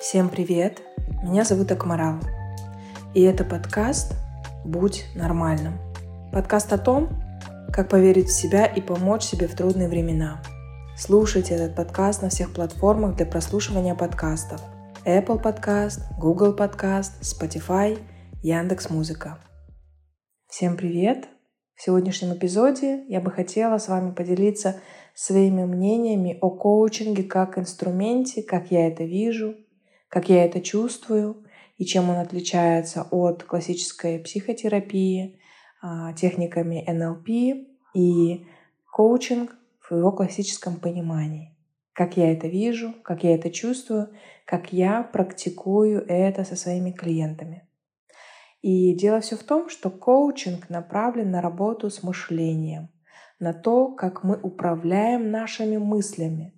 Всем привет! Меня зовут Акмарал. И это подкаст «Будь нормальным». Подкаст о том, как поверить в себя и помочь себе в трудные времена. Слушайте этот подкаст на всех платформах для прослушивания подкастов. Apple Podcast, Google Podcast, Spotify, Яндекс Музыка. Всем привет! В сегодняшнем эпизоде я бы хотела с вами поделиться своими мнениями о коучинге как инструменте, как я это вижу – как я это чувствую и чем он отличается от классической психотерапии, а, техниками НЛП и коучинг в его классическом понимании. Как я это вижу, как я это чувствую, как я практикую это со своими клиентами. И дело все в том, что коучинг направлен на работу с мышлением, на то, как мы управляем нашими мыслями,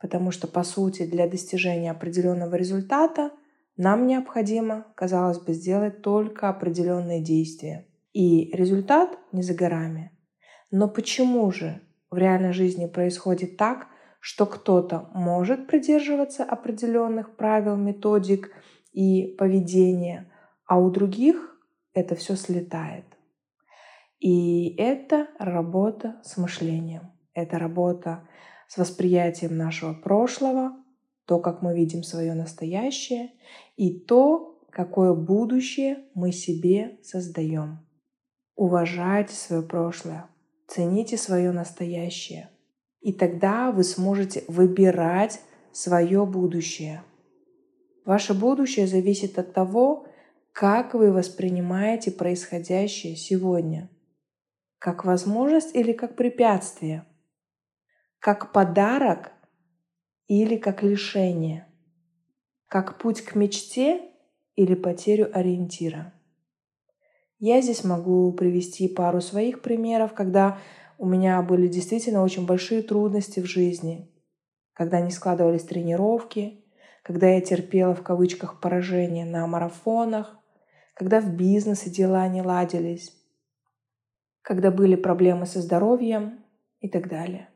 Потому что, по сути, для достижения определенного результата нам необходимо, казалось бы, сделать только определенные действия. И результат не за горами. Но почему же в реальной жизни происходит так, что кто-то может придерживаться определенных правил, методик и поведения, а у других это все слетает. И это работа с мышлением. Это работа с восприятием нашего прошлого, то, как мы видим свое настоящее и то, какое будущее мы себе создаем. Уважайте свое прошлое, цените свое настоящее, и тогда вы сможете выбирать свое будущее. Ваше будущее зависит от того, как вы воспринимаете происходящее сегодня. Как возможность или как препятствие – как подарок или как лишение, как путь к мечте или потерю ориентира. Я здесь могу привести пару своих примеров, когда у меня были действительно очень большие трудности в жизни, когда не складывались тренировки, когда я терпела в кавычках поражение на марафонах, когда в бизнесе дела не ладились, когда были проблемы со здоровьем и так далее.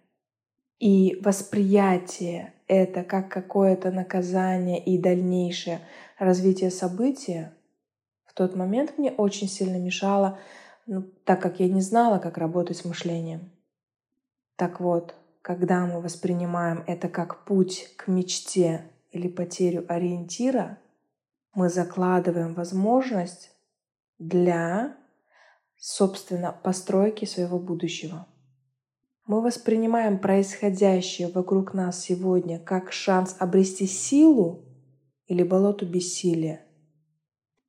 И восприятие это как какое-то наказание и дальнейшее развитие события в тот момент мне очень сильно мешало, ну, так как я не знала, как работать с мышлением. Так вот, когда мы воспринимаем это как путь к мечте или потерю ориентира, мы закладываем возможность для, собственно, постройки своего будущего. Мы воспринимаем происходящее вокруг нас сегодня как шанс обрести силу или болоту бессилия.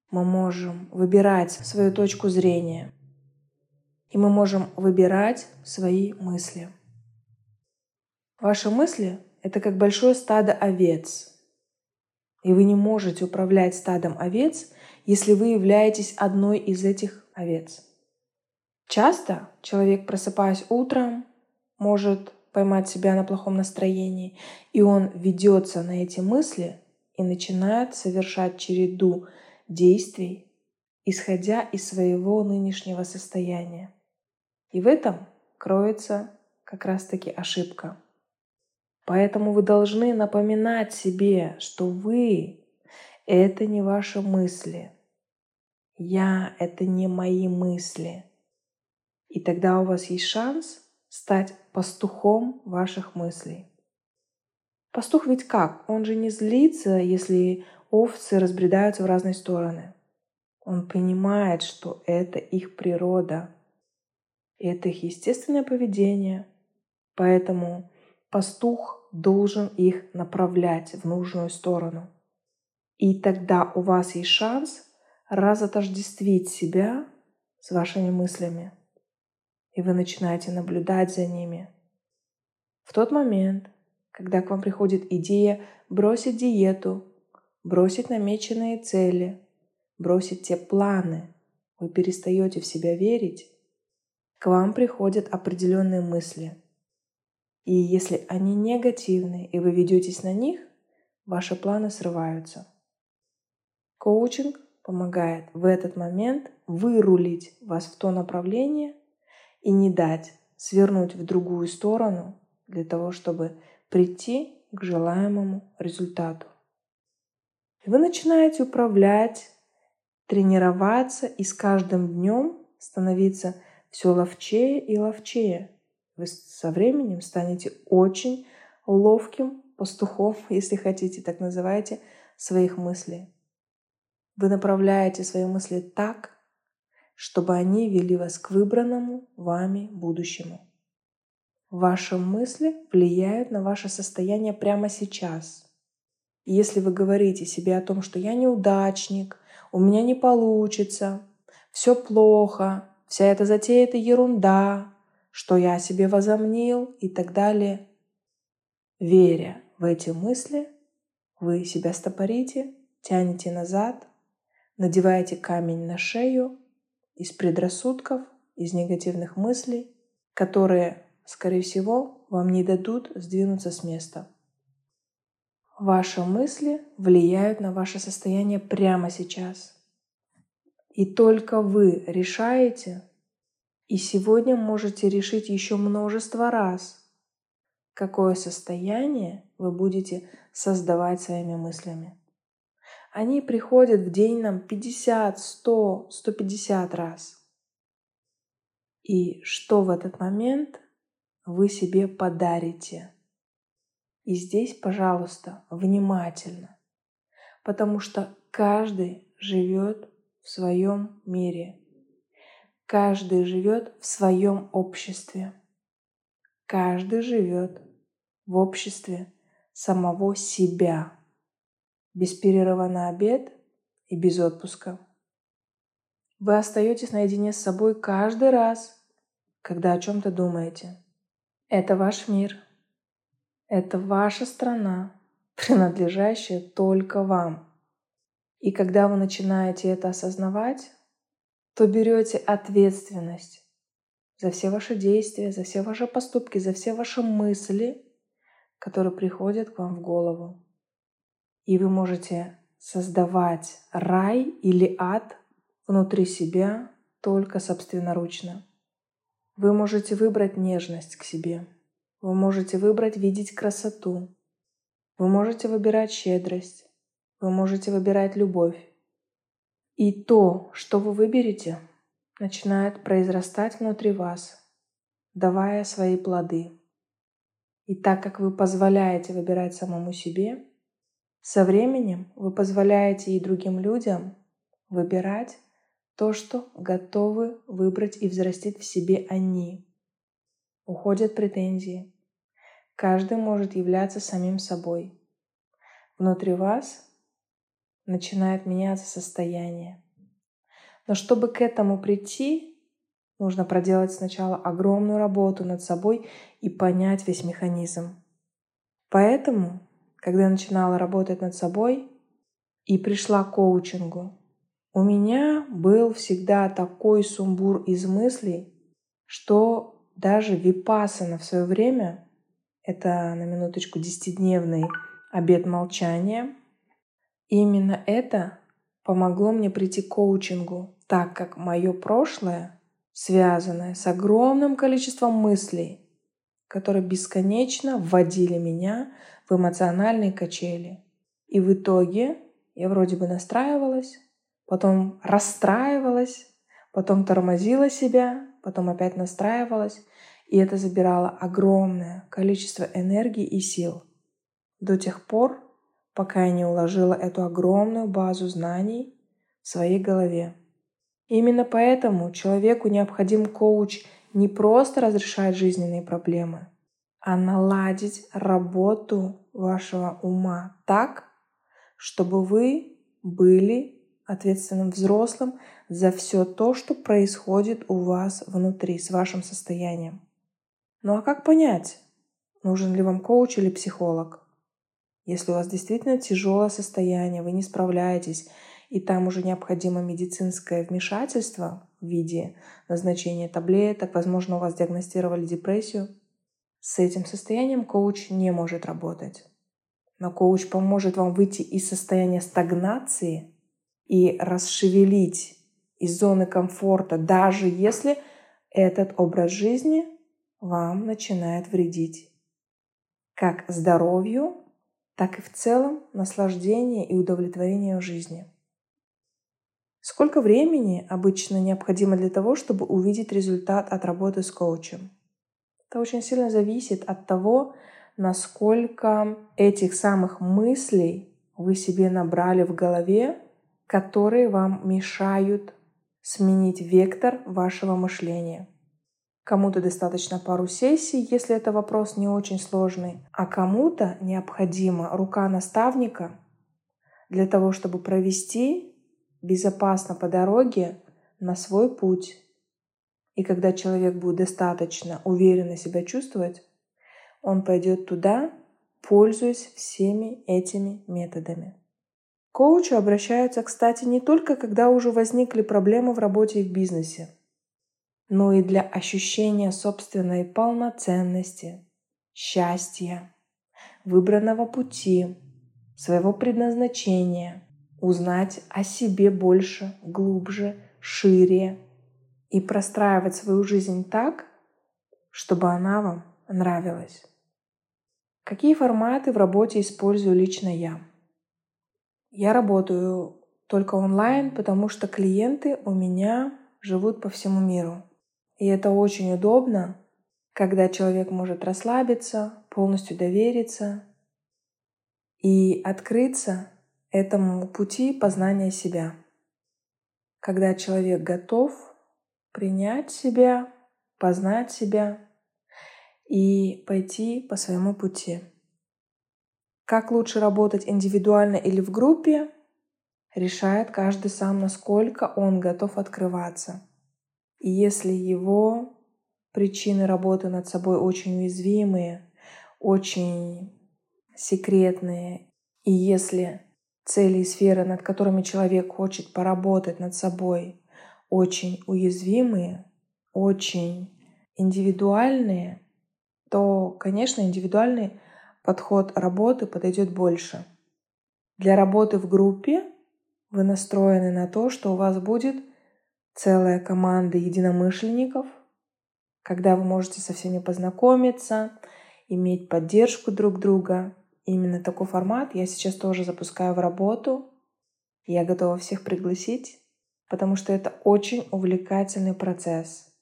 Мы можем выбирать свою точку зрения. И мы можем выбирать свои мысли. Ваши мысли — это как большое стадо овец. И вы не можете управлять стадом овец, если вы являетесь одной из этих овец. Часто человек, просыпаясь утром, может поймать себя на плохом настроении, и он ведется на эти мысли и начинает совершать череду действий, исходя из своего нынешнего состояния. И в этом кроется как раз-таки ошибка. Поэтому вы должны напоминать себе, что вы — это не ваши мысли. Я — это не мои мысли. И тогда у вас есть шанс стать пастухом ваших мыслей. Пастух ведь как? Он же не злится, если овцы разбредаются в разные стороны. Он понимает, что это их природа. Это их естественное поведение. Поэтому пастух должен их направлять в нужную сторону. И тогда у вас есть шанс разотождествить себя с вашими мыслями и вы начинаете наблюдать за ними. В тот момент, когда к вам приходит идея бросить диету, бросить намеченные цели, бросить те планы, вы перестаете в себя верить, к вам приходят определенные мысли. И если они негативны, и вы ведетесь на них, ваши планы срываются. Коучинг помогает в этот момент вырулить вас в то направление, и не дать свернуть в другую сторону для того, чтобы прийти к желаемому результату. И вы начинаете управлять, тренироваться и с каждым днем становиться все ловчее и ловчее. Вы со временем станете очень ловким пастухом, если хотите, так называйте, своих мыслей. Вы направляете свои мысли так, чтобы они вели вас к выбранному вами будущему. Ваши мысли влияют на ваше состояние прямо сейчас. Если вы говорите себе о том, что я неудачник, у меня не получится, все плохо, вся эта затея — это ерунда, что я себе возомнил и так далее, веря в эти мысли, вы себя стопорите, тянете назад, надеваете камень на шею из предрассудков, из негативных мыслей, которые, скорее всего, вам не дадут сдвинуться с места. Ваши мысли влияют на ваше состояние прямо сейчас. И только вы решаете, и сегодня можете решить еще множество раз, какое состояние вы будете создавать своими мыслями. Они приходят в день нам 50, 100, 150 раз. И что в этот момент вы себе подарите? И здесь, пожалуйста, внимательно, потому что каждый живет в своем мире. Каждый живет в своем обществе. Каждый живет в обществе самого себя без перерыва на обед и без отпуска. Вы остаетесь наедине с собой каждый раз, когда о чем-то думаете. Это ваш мир. Это ваша страна, принадлежащая только вам. И когда вы начинаете это осознавать, то берете ответственность за все ваши действия, за все ваши поступки, за все ваши мысли, которые приходят к вам в голову. И вы можете создавать рай или ад внутри себя только собственноручно. Вы можете выбрать нежность к себе. Вы можете выбрать видеть красоту. Вы можете выбирать щедрость. Вы можете выбирать любовь. И то, что вы выберете, начинает произрастать внутри вас, давая свои плоды. И так как вы позволяете выбирать самому себе, со временем вы позволяете и другим людям выбирать то, что готовы выбрать и взрастить в себе они. Уходят претензии. Каждый может являться самим собой. Внутри вас начинает меняться состояние. Но чтобы к этому прийти, нужно проделать сначала огромную работу над собой и понять весь механизм. Поэтому когда я начинала работать над собой и пришла к коучингу, у меня был всегда такой сумбур из мыслей, что даже випасана в свое время, это на минуточку десятидневный обед молчания, именно это помогло мне прийти к коучингу, так как мое прошлое, связанное с огромным количеством мыслей, которые бесконечно вводили меня в эмоциональные качели. И в итоге я вроде бы настраивалась, потом расстраивалась, потом тормозила себя, потом опять настраивалась. И это забирало огромное количество энергии и сил. До тех пор, пока я не уложила эту огромную базу знаний в своей голове. именно поэтому человеку необходим коуч не просто разрешать жизненные проблемы, а наладить работу вашего ума так, чтобы вы были ответственным взрослым за все то, что происходит у вас внутри с вашим состоянием. Ну а как понять, нужен ли вам коуч или психолог? Если у вас действительно тяжелое состояние, вы не справляетесь, и там уже необходимо медицинское вмешательство в виде назначения таблеток, возможно, у вас диагностировали депрессию – с этим состоянием коуч не может работать. Но коуч поможет вам выйти из состояния стагнации и расшевелить из зоны комфорта, даже если этот образ жизни вам начинает вредить. Как здоровью, так и в целом наслаждение и удовлетворение жизни. Сколько времени обычно необходимо для того, чтобы увидеть результат от работы с коучем? Это очень сильно зависит от того, насколько этих самых мыслей вы себе набрали в голове, которые вам мешают сменить вектор вашего мышления. Кому-то достаточно пару сессий, если это вопрос не очень сложный, а кому-то необходима рука наставника для того, чтобы провести безопасно по дороге на свой путь. И когда человек будет достаточно уверенно себя чувствовать, он пойдет туда, пользуясь всеми этими методами. К коучу обращаются, кстати, не только когда уже возникли проблемы в работе и в бизнесе – но и для ощущения собственной полноценности, счастья, выбранного пути, своего предназначения, узнать о себе больше, глубже, шире и простраивать свою жизнь так, чтобы она вам нравилась. Какие форматы в работе использую лично я? Я работаю только онлайн, потому что клиенты у меня живут по всему миру. И это очень удобно, когда человек может расслабиться, полностью довериться и открыться этому пути познания себя. Когда человек готов принять себя, познать себя и пойти по своему пути. Как лучше работать индивидуально или в группе, решает каждый сам, насколько он готов открываться. И если его причины работы над собой очень уязвимые, очень секретные, и если цели и сферы, над которыми человек хочет поработать над собой, очень уязвимые, очень индивидуальные, то, конечно, индивидуальный подход работы подойдет больше. Для работы в группе вы настроены на то, что у вас будет целая команда единомышленников, когда вы можете со всеми познакомиться, иметь поддержку друг друга. Именно такой формат я сейчас тоже запускаю в работу. Я готова всех пригласить, потому что это очень увлекательный процесс.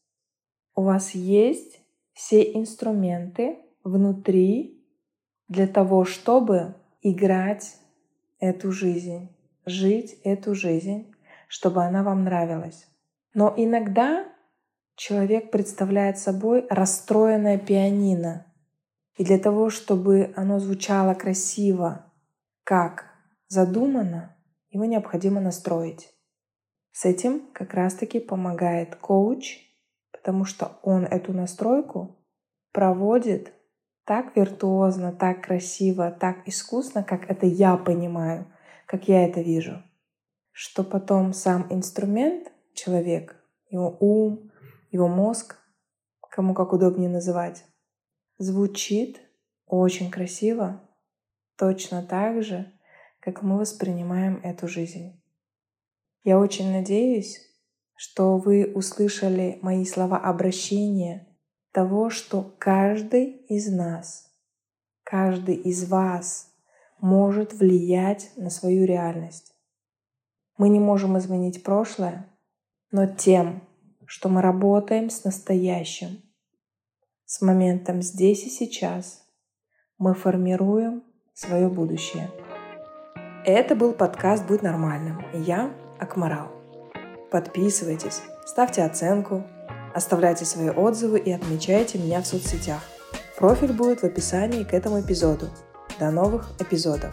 У вас есть все инструменты внутри для того, чтобы играть эту жизнь, жить эту жизнь, чтобы она вам нравилась. Но иногда человек представляет собой расстроенное пианино. И для того, чтобы оно звучало красиво, как задумано, его необходимо настроить. С этим как раз-таки помогает коуч, потому что он эту настройку проводит так виртуозно, так красиво, так искусно, как это я понимаю, как я это вижу, что потом сам инструмент человек, его ум, его мозг, кому как удобнее называть, звучит очень красиво, точно так же, как мы воспринимаем эту жизнь. Я очень надеюсь, что вы услышали мои слова обращения того, что каждый из нас, каждый из вас может влиять на свою реальность. Мы не можем изменить прошлое, но тем, что мы работаем с настоящим, с моментом здесь и сейчас, мы формируем свое будущее. Это был подкаст «Будь нормальным» я Акмарал. Подписывайтесь, ставьте оценку, оставляйте свои отзывы и отмечайте меня в соцсетях. Профиль будет в описании к этому эпизоду. До новых эпизодов!